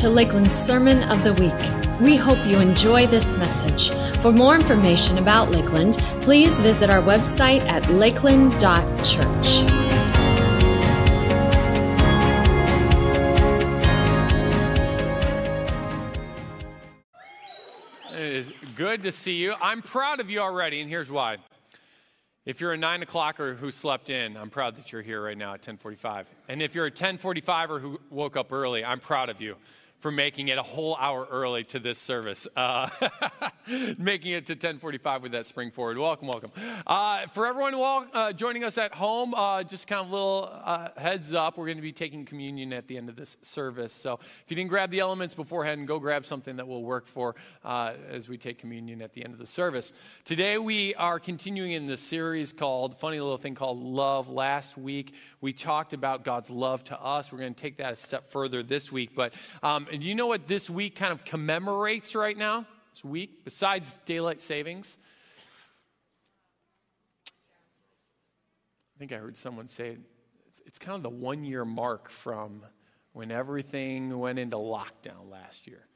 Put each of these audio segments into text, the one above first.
to Lakeland's Sermon of the Week. We hope you enjoy this message. For more information about Lakeland, please visit our website at lakeland.church. It is good to see you. I'm proud of you already, and here's why. If you're a nine o'clocker who slept in, I'm proud that you're here right now at 10:45. And if you're a 10:45er who woke up early, I'm proud of you for making it a whole hour early to this service, uh, making it to 10:45 with that spring forward. Welcome, welcome. Uh, for everyone walk, uh, joining us at home, uh, just kind of a little uh, heads up: we're going to be taking communion at the end of this service. So if you didn't grab the elements beforehand, go grab something that will work for uh, as we take communion at the end of the service. Today we are continuing in the series called "Funny Little Thing Called Love." Last week we talked about God's love to us. We're going to take that a step further this week, but. Um, and you know what this week kind of commemorates right now? This week, besides daylight savings? I think I heard someone say it's, it's kind of the one year mark from when everything went into lockdown last year.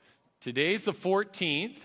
Today's the 14th,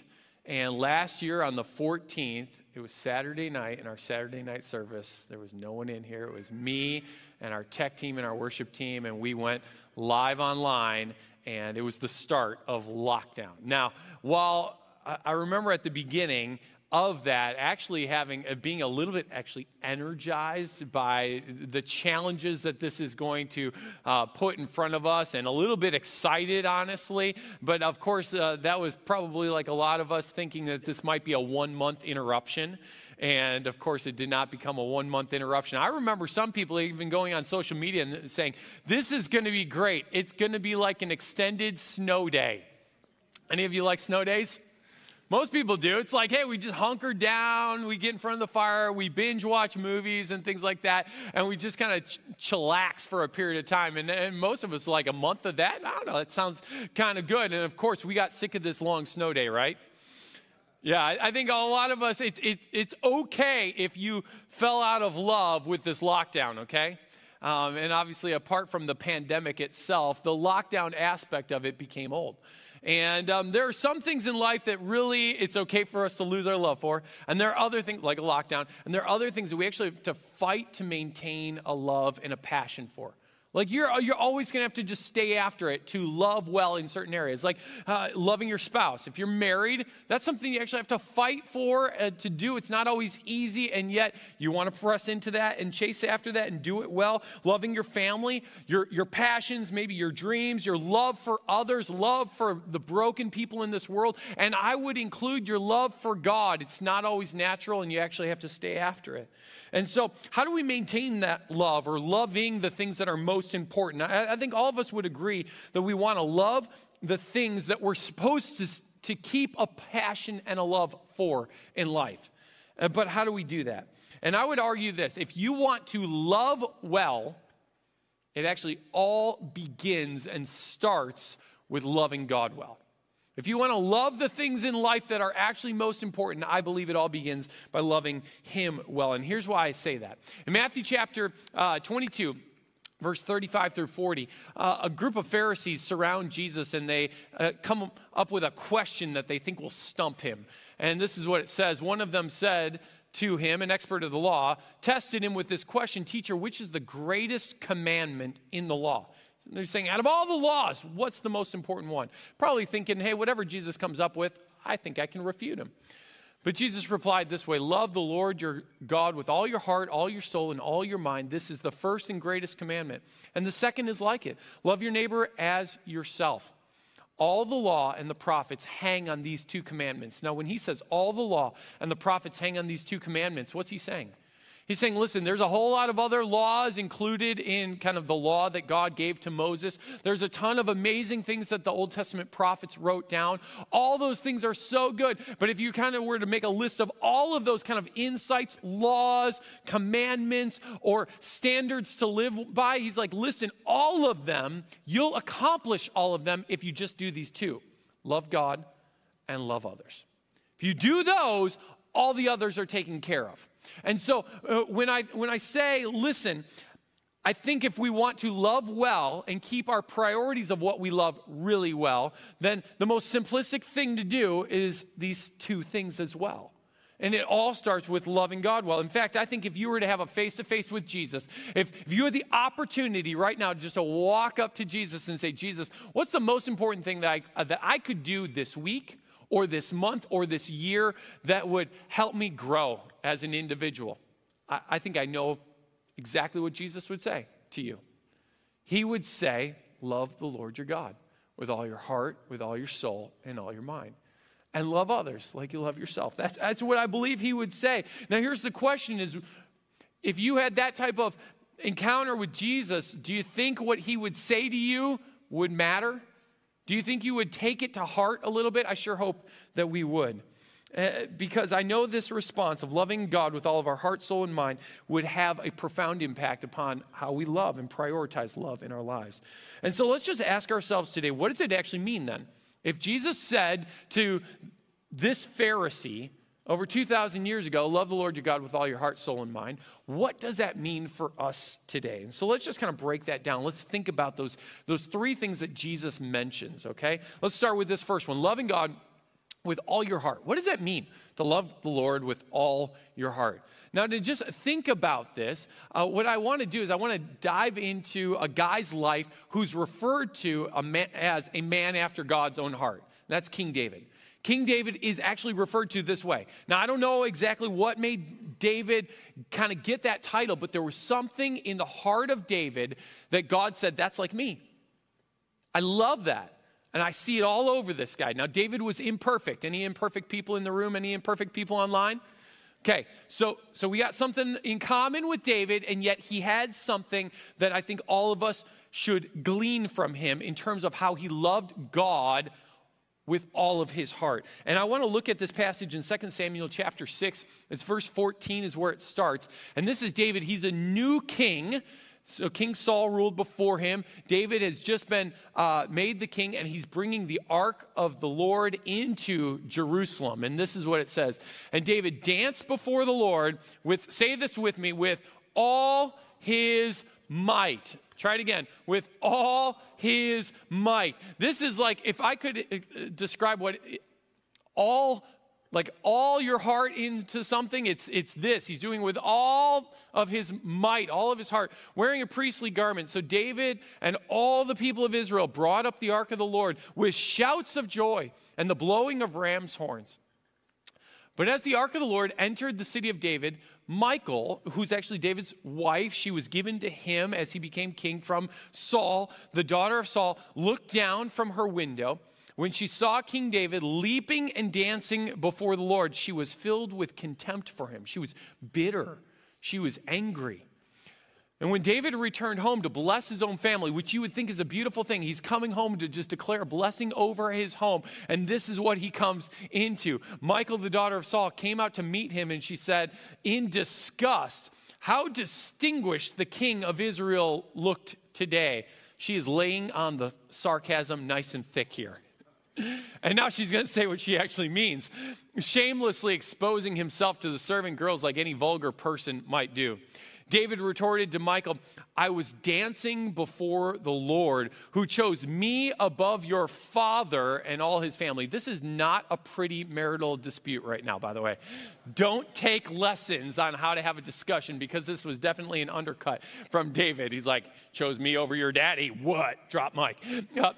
and last year on the 14th, it was Saturday night in our Saturday night service. There was no one in here. It was me and our tech team and our worship team, and we went live online and it was the start of lockdown. Now, while I remember at the beginning of that actually having uh, being a little bit actually energized by the challenges that this is going to uh, put in front of us and a little bit excited honestly but of course uh, that was probably like a lot of us thinking that this might be a one month interruption and of course, it did not become a one month interruption. I remember some people even going on social media and saying, This is going to be great. It's going to be like an extended snow day. Any of you like snow days? Most people do. It's like, hey, we just hunker down, we get in front of the fire, we binge watch movies and things like that, and we just kind of ch- chillax for a period of time. And, and, most of us, like a month of that, I don't know, that sounds kind of good. And of course, we got sick of this long snow day, right? Yeah, I think a lot of us, it's, it, it's okay if you fell out of love with this lockdown, okay? Um, and obviously, apart from the pandemic itself, the lockdown aspect of it became old. And um, there are some things in life that really it's okay for us to lose our love for. And there are other things, like a lockdown, and there are other things that we actually have to fight to maintain a love and a passion for. Like you're, you're always going to have to just stay after it to love well in certain areas. Like uh, loving your spouse. If you're married, that's something you actually have to fight for uh, to do. It's not always easy, and yet you want to press into that and chase after that and do it well. Loving your family, your, your passions, maybe your dreams, your love for others, love for the broken people in this world. And I would include your love for God. It's not always natural, and you actually have to stay after it. And so, how do we maintain that love or loving the things that are most important? I, I think all of us would agree that we want to love the things that we're supposed to, to keep a passion and a love for in life. Uh, but how do we do that? And I would argue this if you want to love well, it actually all begins and starts with loving God well. If you want to love the things in life that are actually most important, I believe it all begins by loving Him well. And here's why I say that. In Matthew chapter uh, 22, verse 35 through 40 uh, a group of pharisees surround jesus and they uh, come up with a question that they think will stump him and this is what it says one of them said to him an expert of the law tested him with this question teacher which is the greatest commandment in the law they're saying, out of all the laws, what's the most important one? Probably thinking, hey, whatever Jesus comes up with, I think I can refute him. But Jesus replied this way Love the Lord your God with all your heart, all your soul, and all your mind. This is the first and greatest commandment. And the second is like it love your neighbor as yourself. All the law and the prophets hang on these two commandments. Now, when he says all the law and the prophets hang on these two commandments, what's he saying? He's saying, listen, there's a whole lot of other laws included in kind of the law that God gave to Moses. There's a ton of amazing things that the Old Testament prophets wrote down. All those things are so good. But if you kind of were to make a list of all of those kind of insights, laws, commandments, or standards to live by, he's like, listen, all of them, you'll accomplish all of them if you just do these two love God and love others. If you do those, all the others are taken care of. And so uh, when, I, when I say, listen, I think if we want to love well and keep our priorities of what we love really well, then the most simplistic thing to do is these two things as well. And it all starts with loving God well. In fact, I think if you were to have a face to face with Jesus, if, if you had the opportunity right now just to walk up to Jesus and say, Jesus, what's the most important thing that I, uh, that I could do this week or this month or this year that would help me grow as an individual? I, I think I know exactly what Jesus would say to you. He would say, Love the Lord your God with all your heart, with all your soul, and all your mind and love others like you love yourself. That's, that's what I believe he would say. Now, here's the question is if you had that type of encounter with Jesus, do you think what he would say to you would matter? Do you think you would take it to heart a little bit? I sure hope that we would. Uh, because I know this response of loving God with all of our heart, soul, and mind would have a profound impact upon how we love and prioritize love in our lives. And so let's just ask ourselves today what does it actually mean then? If Jesus said to this Pharisee over 2,000 years ago, love the Lord your God with all your heart, soul, and mind, what does that mean for us today? And so let's just kind of break that down. Let's think about those, those three things that Jesus mentions, okay? Let's start with this first one loving God with all your heart. What does that mean to love the Lord with all your heart? Now, to just think about this, uh, what I want to do is I want to dive into a guy's life who's referred to a man, as a man after God's own heart. That's King David. King David is actually referred to this way. Now, I don't know exactly what made David kind of get that title, but there was something in the heart of David that God said, That's like me. I love that. And I see it all over this guy. Now, David was imperfect. Any imperfect people in the room? Any imperfect people online? Okay, so so we got something in common with David, and yet he had something that I think all of us should glean from him in terms of how he loved God with all of his heart. And I want to look at this passage in 2 Samuel chapter 6. It's verse 14 is where it starts. And this is David. He's a new king. So King Saul ruled before him. David has just been uh, made the king, and he's bringing the ark of the Lord into Jerusalem. And this is what it says. And David danced before the Lord with, say this with me, with all his might. Try it again. With all his might. This is like, if I could uh, describe what all like all your heart into something it's it's this he's doing with all of his might all of his heart wearing a priestly garment so david and all the people of israel brought up the ark of the lord with shouts of joy and the blowing of ram's horns but as the ark of the lord entered the city of david Michal, who's actually david's wife she was given to him as he became king from saul the daughter of saul looked down from her window when she saw King David leaping and dancing before the Lord, she was filled with contempt for him. She was bitter. She was angry. And when David returned home to bless his own family, which you would think is a beautiful thing, he's coming home to just declare a blessing over his home. And this is what he comes into. Michal, the daughter of Saul, came out to meet him and she said, in disgust, How distinguished the king of Israel looked today. She is laying on the sarcasm nice and thick here. And now she's going to say what she actually means, shamelessly exposing himself to the servant girls like any vulgar person might do. David retorted to Michal, I was dancing before the Lord who chose me above your father and all his family. This is not a pretty marital dispute right now, by the way. Don't take lessons on how to have a discussion because this was definitely an undercut from David. He's like, chose me over your daddy. What? Drop mic. Uh,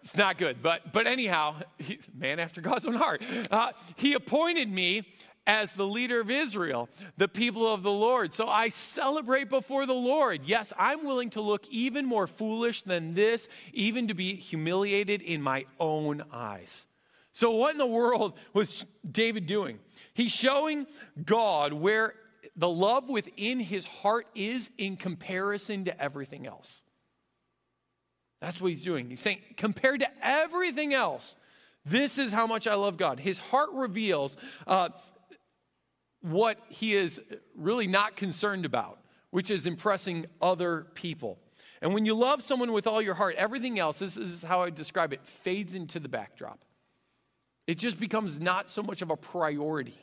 it's not good, but, but anyhow, he, man after God's own heart. Uh, he appointed me as the leader of Israel, the people of the Lord. So I celebrate before the Lord. Yes, I'm willing to look even more foolish than this, even to be humiliated in my own eyes. So, what in the world was David doing? He's showing God where the love within his heart is in comparison to everything else. That's what he's doing. He's saying, compared to everything else, this is how much I love God. His heart reveals uh, what he is really not concerned about, which is impressing other people. And when you love someone with all your heart, everything else, this is how I describe it, fades into the backdrop. It just becomes not so much of a priority.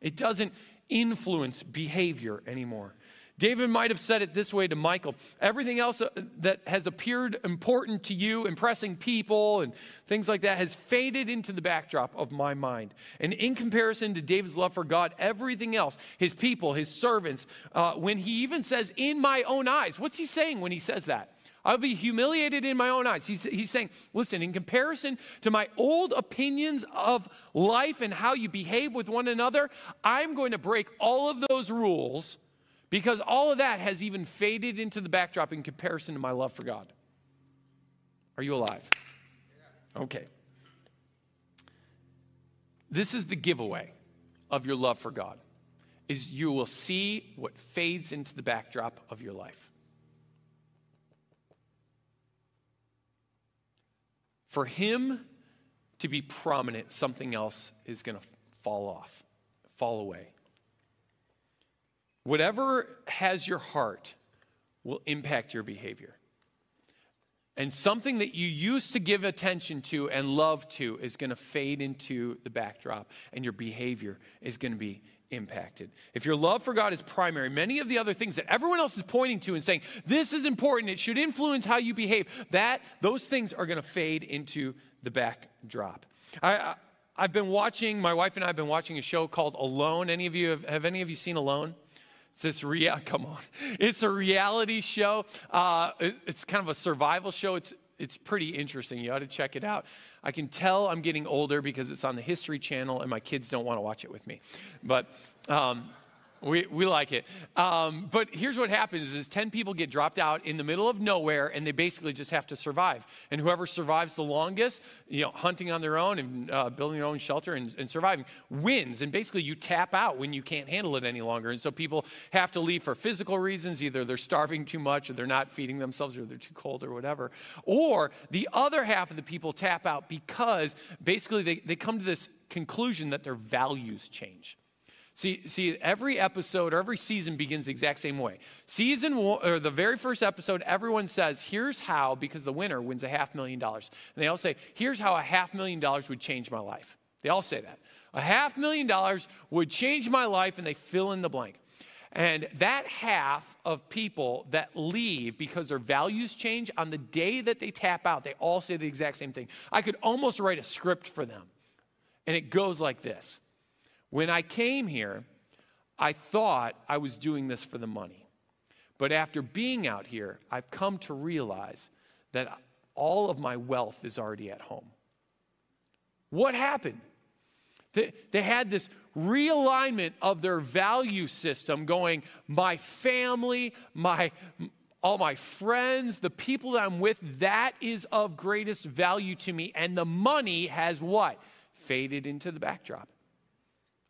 It doesn't influence behavior anymore. David might have said it this way to Michal everything else uh, that has appeared important to you, impressing people and things like that, has faded into the backdrop of my mind. And in comparison to David's love for God, everything else, his people, his servants, uh, when he even says, in my own eyes, what's he saying when he says that? I'll be humiliated in my own eyes. He's, he's saying, listen, in comparison to my old opinions of life and how you behave with one another, I'm going to break all of those rules because all of that has even faded into the backdrop in comparison to my love for God. Are you alive? Okay. This is the giveaway of your love for God is you will see what fades into the backdrop of your life. For him to be prominent, something else is going to fall off, fall away. Whatever has your heart will impact your behavior. And something that you used to give attention to and love to is going to fade into the backdrop, and your behavior is going to be impacted. If your love for God is primary, many of the other things that everyone else is pointing to and saying, this is important, it should influence how you behave, that those things are going to fade into the backdrop. I, I, have been watching, my wife and I have been watching a show called Alone. Any of you, have, have any of you seen Alone? It's this real, come on. It's a reality show. Uh, it, it's kind of a survival show. It's, it's pretty interesting. You ought to check it out. I can tell I'm getting older because it's on the History Channel and my kids don't want to watch it with me. But um, we, we like it. Um, but here's what happens is 10 people get dropped out in the middle of nowhere and they basically just have to survive. And whoever survives the longest, you know, hunting on their own and uh, building their own shelter and, and surviving, wins. And basically you tap out when you can't handle it any longer. And so people have to leave for physical reasons. Either they're starving too much or they're not feeding themselves or they're too cold or whatever. Or the other half of the people tap out because basically they, they come to this conclusion that their values change. See, see, every episode or every season begins the exact same way. Season one, or the very first episode, everyone says, "Here's how," because the winner wins a half million dollars, and they all say, "Here's how a half million dollars would change my life." They all say that a half million dollars would change my life, and they fill in the blank. And that half of people that leave because their values change on the day that they tap out, they all say the exact same thing. I could almost write a script for them. And it goes like this when I came here, I thought I was doing this for the money. But after being out here, I've come to realize that all of my wealth is already at home. What happened? They, they had this realignment of their value system going, my family, my, all my friends, the people that I'm with, that is of greatest value to me. And the money has what? Faded into the backdrop.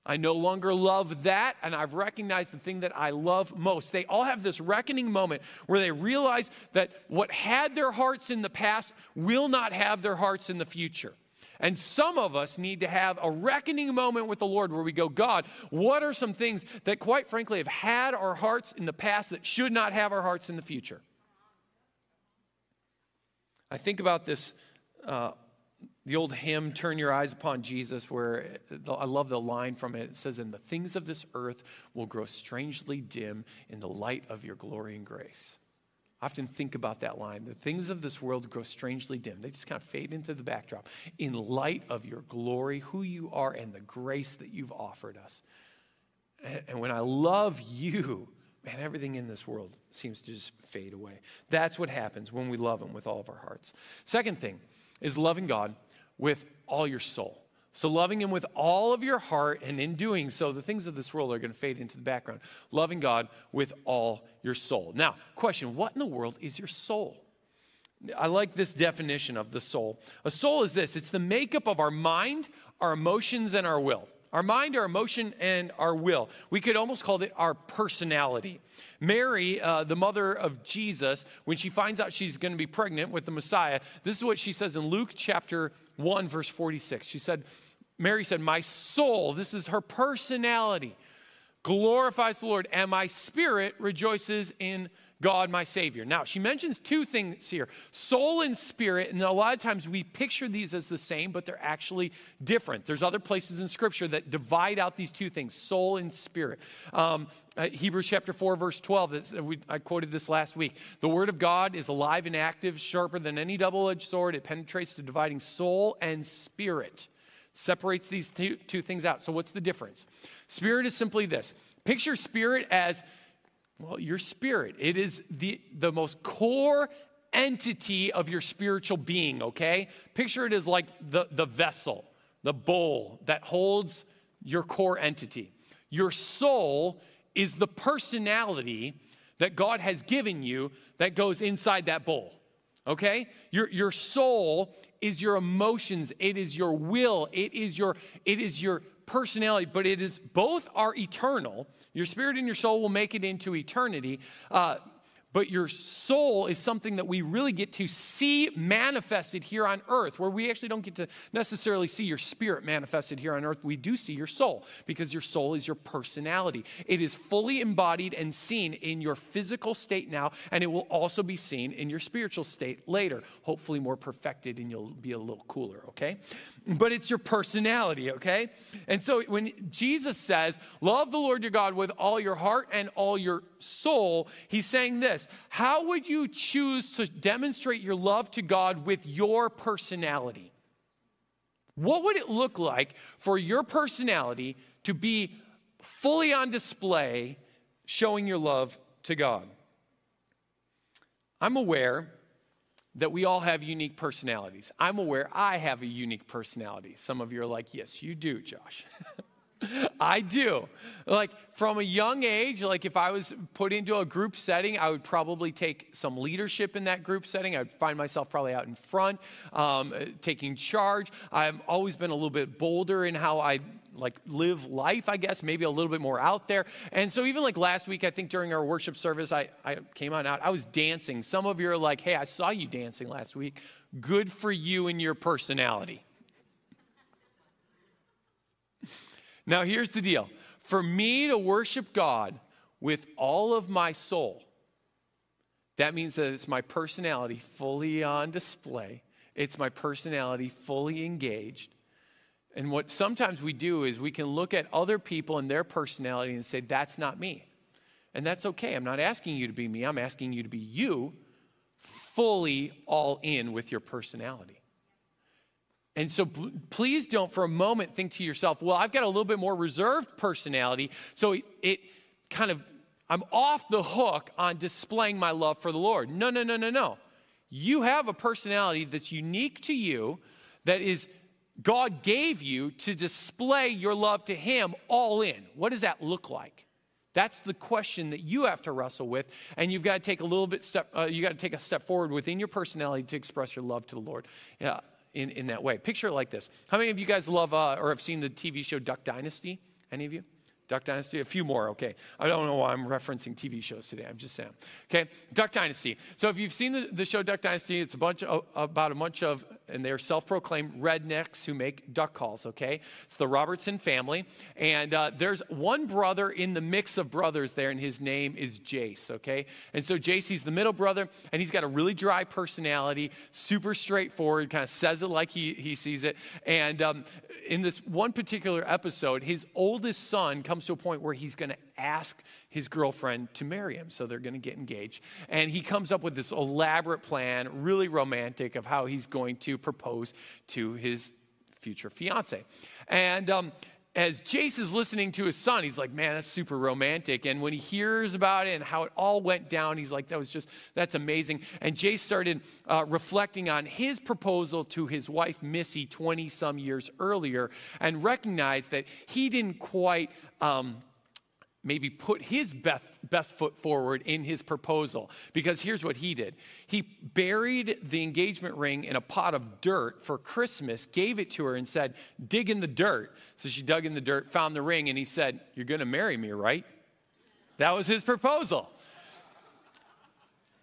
I no longer love that, and I've recognized the thing that I love most. They all have this reckoning moment where they realize that what had their hearts in the past will not have their hearts in the future. And some of us need to have a reckoning moment with the Lord where we go, God, what are some things that, quite frankly, have had our hearts in the past that should not have our hearts in the future? I think about this uh, the old hymn, Turn Your Eyes Upon Jesus, where I love the line from it. It says, And the things of this earth will grow strangely dim in the light of your glory and grace. I often think about that line. The things of this world grow strangely dim. They just kind of fade into the backdrop in light of your glory, who you are, and the grace that you've offered us. And when I love you, man, everything in this world seems to just fade away. That's what happens when we love Him with all of our hearts. Second thing is loving God with all your soul. So, loving Him with all of your heart, and in doing so, the things of this world are going to fade into the background. Loving God with all your soul. Now, question what in the world is your soul? I like this definition of the soul. A soul is this it's the makeup of our mind, our emotions, and our will. Our mind, our emotion, and our will. We could almost call it our personality. Mary, uh, the mother of Jesus, when she finds out she's going to be pregnant with the Messiah, this is what she says in Luke chapter 1, verse 46. She said, Mary said, My soul, this is her personality, glorifies the Lord, and my spirit rejoices in God, my Savior. Now, she mentions two things here soul and spirit. And a lot of times we picture these as the same, but they're actually different. There's other places in Scripture that divide out these two things soul and spirit. Um, uh, Hebrews chapter 4, verse 12, uh, we, I quoted this last week. The Word of God is alive and active, sharper than any double edged sword. It penetrates to dividing soul and spirit, separates these two, two things out. So, what's the difference? Spirit is simply this picture spirit as well, your spirit. It is the, the most core entity of your spiritual being, okay? Picture it as like the, the vessel, the bowl that holds your core entity. Your soul is the personality that God has given you that goes inside that bowl. Okay? Your, your soul is your emotions, it is your will, it is your, it is your personality, but it is both are eternal. Your spirit and your soul will make it into eternity. Uh, but your soul is something that we really get to see manifested here on earth, where we actually don't get to necessarily see your spirit manifested here on earth. We do see your soul because your soul is your personality. It is fully embodied and seen in your physical state now, and it will also be seen in your spiritual state later, hopefully more perfected and you'll be a little cooler, okay? But it's your personality, okay? And so when Jesus says, Love the Lord your God with all your heart and all your soul, he's saying this how would you choose to demonstrate your love to God with your personality? What would it look like for your personality to be fully on display, showing your love to God? I'm aware that we all have unique personalities. I'm aware I have a unique personality. Some of you are like, yes, you do, Josh. I do. Like from a young age, like if I was put into a group setting, I would probably take some leadership in that group setting. I would find myself probably out in front, um, taking charge. I've always been a little bit bolder in how I like live life, I guess, maybe a little bit more out there. And so even like last week, I think during our worship service, I, I came on out, I was dancing. Some of you are like, hey, I saw you dancing last week. Good for you and your personality. Now, here's the deal for me to worship God with all of my soul, that means that it's my personality fully on display, it's my personality fully engaged. And what sometimes we do is we can look at other people and their personality and say, that's not me. And that's okay. I'm not asking you to be me, I'm asking you to be you, fully all in with your personality. And so please don't for a moment think to yourself, well, I've got a little bit more reserved personality. So it, it, kind of, I'm off the hook on displaying my love for the Lord. No, no, no, no, no. You have a personality that's unique to you, that is, God gave you to display your love to Him all in. What does that look like? That's the question that you have to wrestle with, and you've got to take a little bit step. Uh, you got to take a step forward within your personality to express your love to the Lord. Yeah, in, in that way. Picture it like this. How many of you guys love uh, or have seen the TV show Duck Dynasty? Any of you? Duck Dynasty? A few more, okay. I don't know why I'm referencing TV shows today. I'm just saying. Okay, Duck Dynasty. So if you've seen the, the show Duck Dynasty, it's a bunch of, about a bunch of, and they're self-proclaimed rednecks who make duck calls, okay? It's the Robertson family. And uh, there's one brother in the mix of brothers there, and his name is Jace, okay? And so Jace, he's the middle brother, and he's got a really dry personality, super straightforward, kind of says it like he, he sees it. And um, in this one particular episode, his oldest son comes to a point where he's going to ask his girlfriend to marry him. So they're going to get engaged. And he comes up with this elaborate plan, really romantic, of how he's going to propose to his future fiance. And um, as Jace is listening to his son, he's like, man, that's super romantic. And when he hears about it and how it all went down, he's like, that was just, that's amazing. And Jace started uh, reflecting on his proposal to his wife, Missy, 20 some years earlier, and recognized that he didn't quite. Um, maybe put his best, best foot forward in his proposal. Because here's what he did he buried the engagement ring in a pot of dirt for Christmas, gave it to her, and said, Dig in the dirt. So she dug in the dirt, found the ring, and he said, You're going to marry me, right? That was his proposal.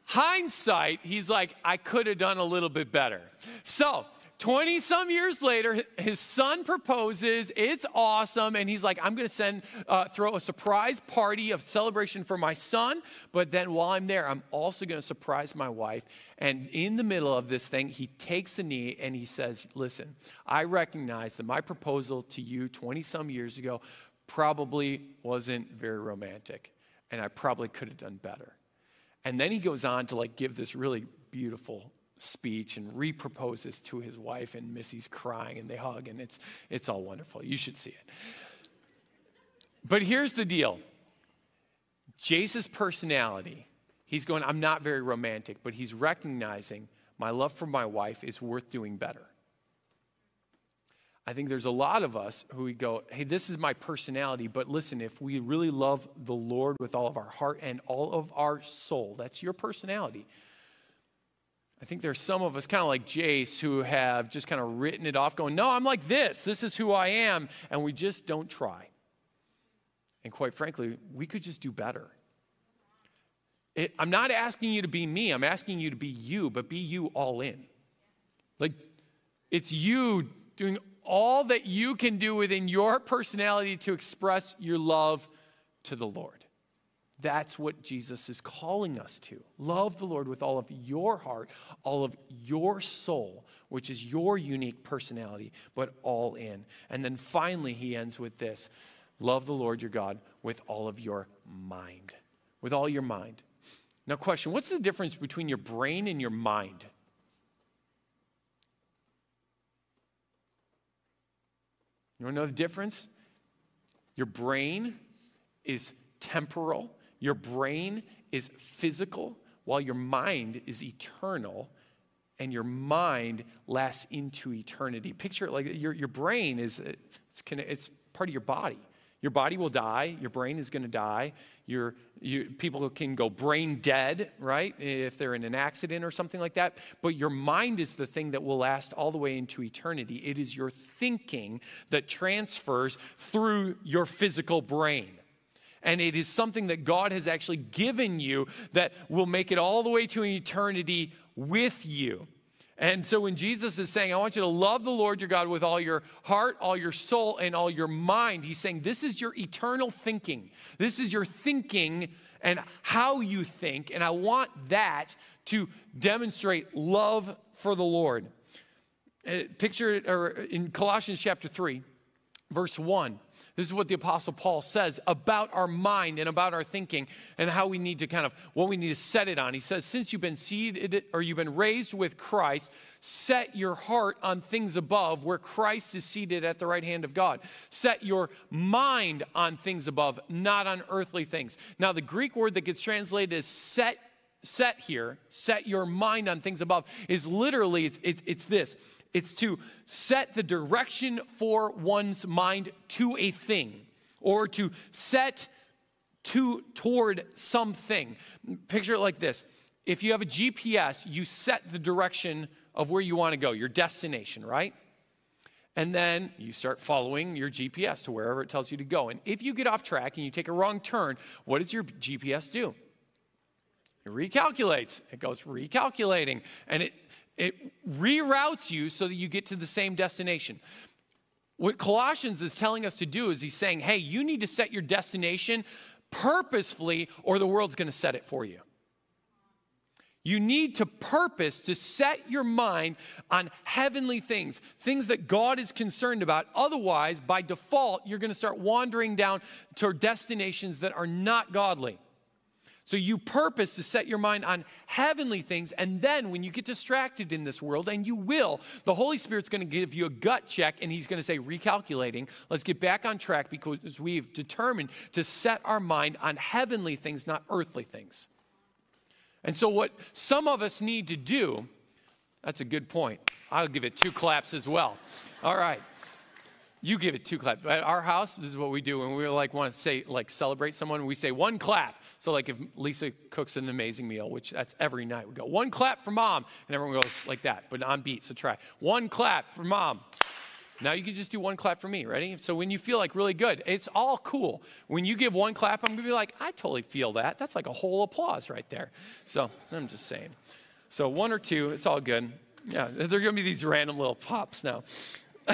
Hindsight, he's like, I could have done a little bit better. So, 20 some years later, his son proposes. It's awesome. And he's like, I'm going to send, uh, throw a surprise party of celebration for my son. But then while I'm there, I'm also going to surprise my wife. And in the middle of this thing, he takes a knee and he says, Listen, I recognize that my proposal to you 20 some years ago probably wasn't very romantic. And I probably could have done better. And then he goes on to like give this really beautiful speech and reproposes to his wife and Missy's crying and they hug and it's it's all wonderful. You should see it. But here's the deal. Jace's personality, he's going, I'm not very romantic, but he's recognizing my love for my wife is worth doing better. I think there's a lot of us who we go, hey, this is my personality, but listen, if we really love the Lord with all of our heart and all of our soul, that's your personality. I think there's some of us, kind of like Jace, who have just kind of written it off, going, no, I'm like this. This is who I am. And we just don't try. And quite frankly, we could just do better. It, I'm not asking you to be me, I'm asking you to be you, but be you all in. Like, it's you doing all that you can do within your personality to express your love to the Lord. That's what Jesus is calling us to. Love the Lord with all of your heart, all of your soul, which is your unique personality, but all in. And then finally, he ends with this love the Lord your God with all of your mind. With all your mind. Now, question what's the difference between your brain and your mind? You want to know the difference? Your brain is temporal, your brain is physical, while your mind is eternal and your mind lasts into eternity. Picture it like your, your brain is it's, it's part of your body. Your body will die. Your brain is going to die. Your, you, people can go brain dead, right? If they're in an accident or something like that. But your mind is the thing that will last all the way into eternity. It is your thinking that transfers through your physical brain. And it is something that God has actually given you that will make it all the way to eternity with you. And so when Jesus is saying, I want you to love the Lord your God with all your heart, all your soul, and all your mind, he's saying, This is your eternal thinking. This is your thinking and how you think. And I want that to demonstrate love for the Lord. Uh, picture it in Colossians chapter 3, verse 1. This is what the Apostle Paul says about our mind and about our thinking and how we need to kind of, what we need to set it on. He says, Since you've been seated or you've been raised with Christ, set your heart on things above where Christ is seated at the right hand of God. Set your mind on things above, not on earthly things. Now, the Greek word that gets translated as set set here, set your mind on things above, is literally, it's, it's, it's, this it's to set the direction for one's mind to a thing or to set to toward something. Picture it like this. If you have a GPS, you set the direction of where you want to go, your destination, right? And then you start following your GPS to wherever it tells you to go. And if you get off track and you take a wrong turn, what does your GPS do? It recalculates. It goes recalculating. And it it reroutes you so that you get to the same destination. What Colossians is telling us to do is he's saying, hey, you need to set your destination purposefully, or the world's going to set it for you. You need to purpose to set your mind on heavenly things, things that God is concerned about. Otherwise, by default, you're going to start wandering down to destinations that are not godly. So you purpose to set your mind on heavenly things. And then when you get distracted in this world, and you will, the Holy Spirit's going to give you a gut check and he's going to say, recalculating, let's get back on track because we've determined to set our mind on heavenly things, not earthly things. And so, what some of us need to do, that's a good point. I'll give it two claps as well. All right. You give it two claps. At our house, this is what we do when we like want to say like celebrate someone. We say one clap. So like if Lisa cooks an amazing meal, which that's every night, we go one clap for mom, and everyone goes like that, but on beat. So try one clap for mom. Now you can just do one clap for me. Ready? So when you feel like really good, it's all cool. When you give one clap, I'm gonna be like, I totally feel that. That's like a whole applause right there. So I'm just saying. So one or two, it's all good. Yeah, there are to be these random little pops now.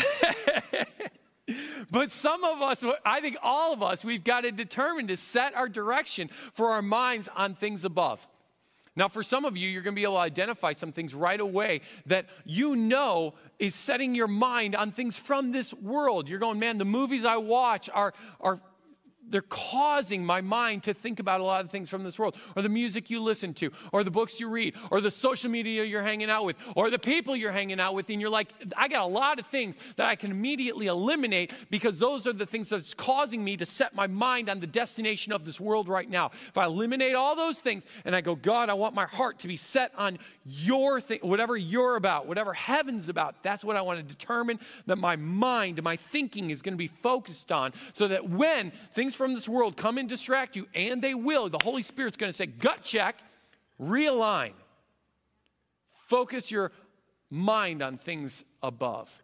but some of us, I think all of us, we've got to determine to set our direction for our minds on things above. Now, for some of you, you're going to be able to identify some things right away that you know is setting your mind on things from this world. You're going, man, the movies I watch are, are they're causing my mind to think about a lot of things from this world, or the music you listen to, or the books you read, or the social media you're hanging out with, or the people you're hanging out with. And you're like, I got a lot of things that I can immediately eliminate because those are the things that's causing me to set my mind on the destination of this world right now. If I eliminate all those things and I go, God, I want my heart to be set on your thing, whatever you're about, whatever heaven's about, that's what I want to determine that my mind, my thinking is going to be focused on so that when things from this world come and distract you, and they will, the Holy Spirit's going to say, gut check, realign. Focus your mind on things above.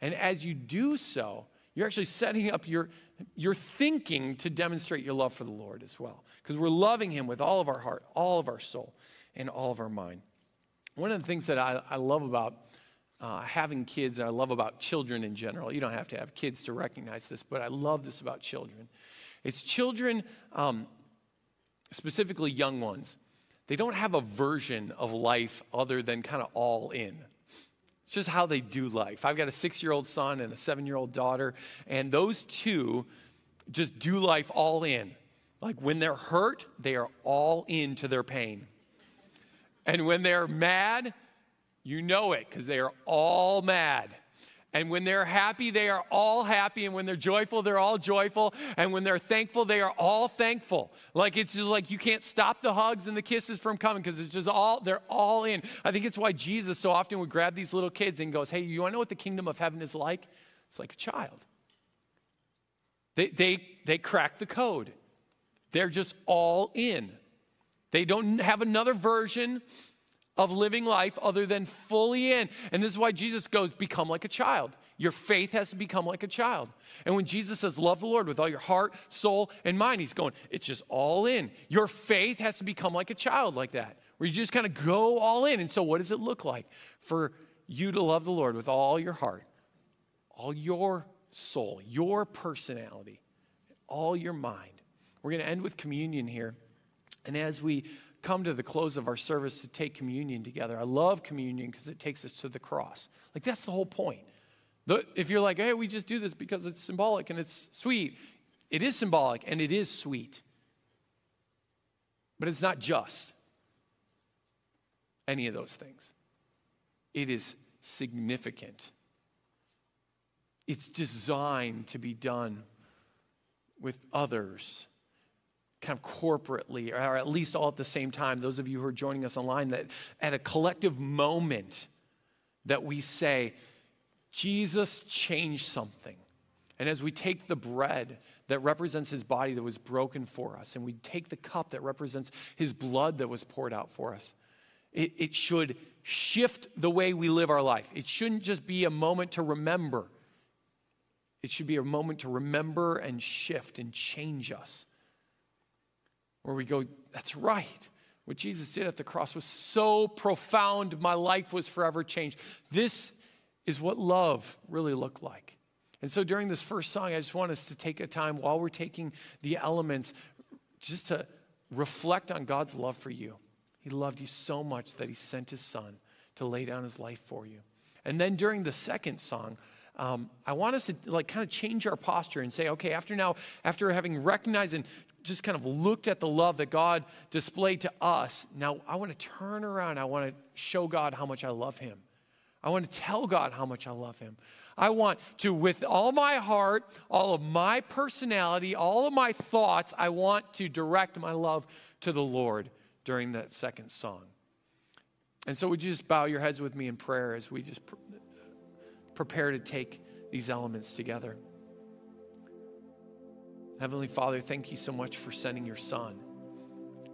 And as you do so, you're actually setting up your, your thinking to demonstrate your love for the Lord as well. Because we're loving Him with all of our heart, all of our soul, and all of our mind. One of the things that I, I love about uh, having kids, I love about children in general, you don't have to have kids to recognize this, but I love this about children, it's children, um, specifically young ones, they don't have a version of life other than kind of all in. It's just how they do life. I've got a six year old son and a seven year old daughter, and those two just do life all in. Like when they're hurt, they are all into their pain. And when they're mad, you know it because they are all mad. And when they're happy, they are all happy. And when they're joyful, they're all joyful. And when they're thankful, they are all thankful. Like it's just like you can't stop the hugs and the kisses from coming because it's just all, they're all in. I think it's why Jesus so often would grab these little kids and goes, Hey, you want to know what the kingdom of heaven is like? It's like a child. They, they, they crack the code. They're just all in. They don't have another version of living life other than fully in. And this is why Jesus goes, become like a child. Your faith has to become like a child. And when Jesus says, love the Lord with all your heart, soul, and mind, he's going, it's just all in. Your faith has to become like a child, like that, where you just kind of go all in. And so, what does it look like for you to love the Lord with all your heart, all your soul, your personality, all your mind? We're going to end with communion here. And as we come to the close of our service to take communion together. I love communion because it takes us to the cross. Like, that's the whole point. The, if you're like, hey, we just do this because it's symbolic and it's sweet, it is symbolic and it is sweet. But it's not just any of those things, it is significant. It's designed to be done with others kind of corporately, or at least all at the same time, those of you who are joining us online, that at a collective moment that we say, Jesus changed something. And as we take the bread that represents his body that was broken for us, and we take the cup that represents his blood that was poured out for us, it, it should shift the way we live our life. It shouldn't just be a moment to remember, it should be a moment to remember and shift and change us where we go, that's right. What Jesus did at the cross was so profound, my life was forever changed. This is what love really looked like. And so during this first song, I just want us to take a time while we're taking the elements just to reflect on God's love for you. He loved you so much that he sent his son to lay down his life for you. And then during the second song, um, I want us to like kind of change our posture and say, okay, after now, after having recognized and just kind of looked at the love that God displayed to us, now I want to turn around. I want to show God how much I love Him. I want to tell God how much I love Him. I want to, with all my heart, all of my personality, all of my thoughts, I want to direct my love to the Lord during that second song. And so, would you just bow your heads with me in prayer as we just prepare to take these elements together? Heavenly Father, thank you so much for sending your Son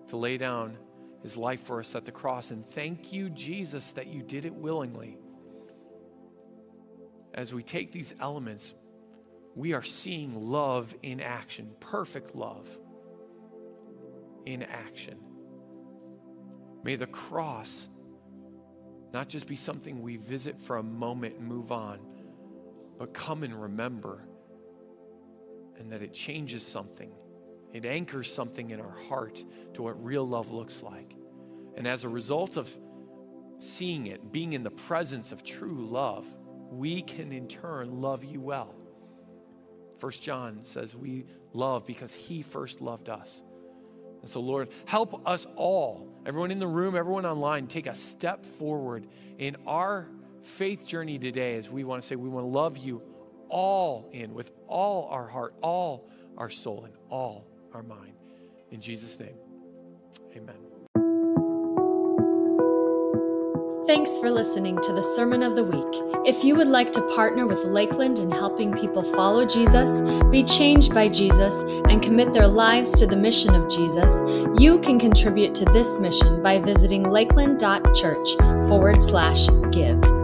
to lay down his life for us at the cross. And thank you, Jesus, that you did it willingly. As we take these elements, we are seeing love in action, perfect love in action. May the cross not just be something we visit for a moment and move on, but come and remember, and that it changes something. It anchors something in our heart to what real love looks like. And as a result of seeing it, being in the presence of true love, we can in turn love you well. First John says we love because he first loved us. And so, Lord, help us all, everyone in the room, everyone online, take a step forward in our faith journey today as we want to say we want to love you all in with all our heart, all our soul, and all our mind. In Jesus' name, amen. Thanks for listening to the Sermon of the Week. If you would like to partner with Lakeland in helping people follow Jesus, be changed by Jesus, and commit their lives to the mission of Jesus, you can contribute to this mission by visiting lakeland.church forward slash give.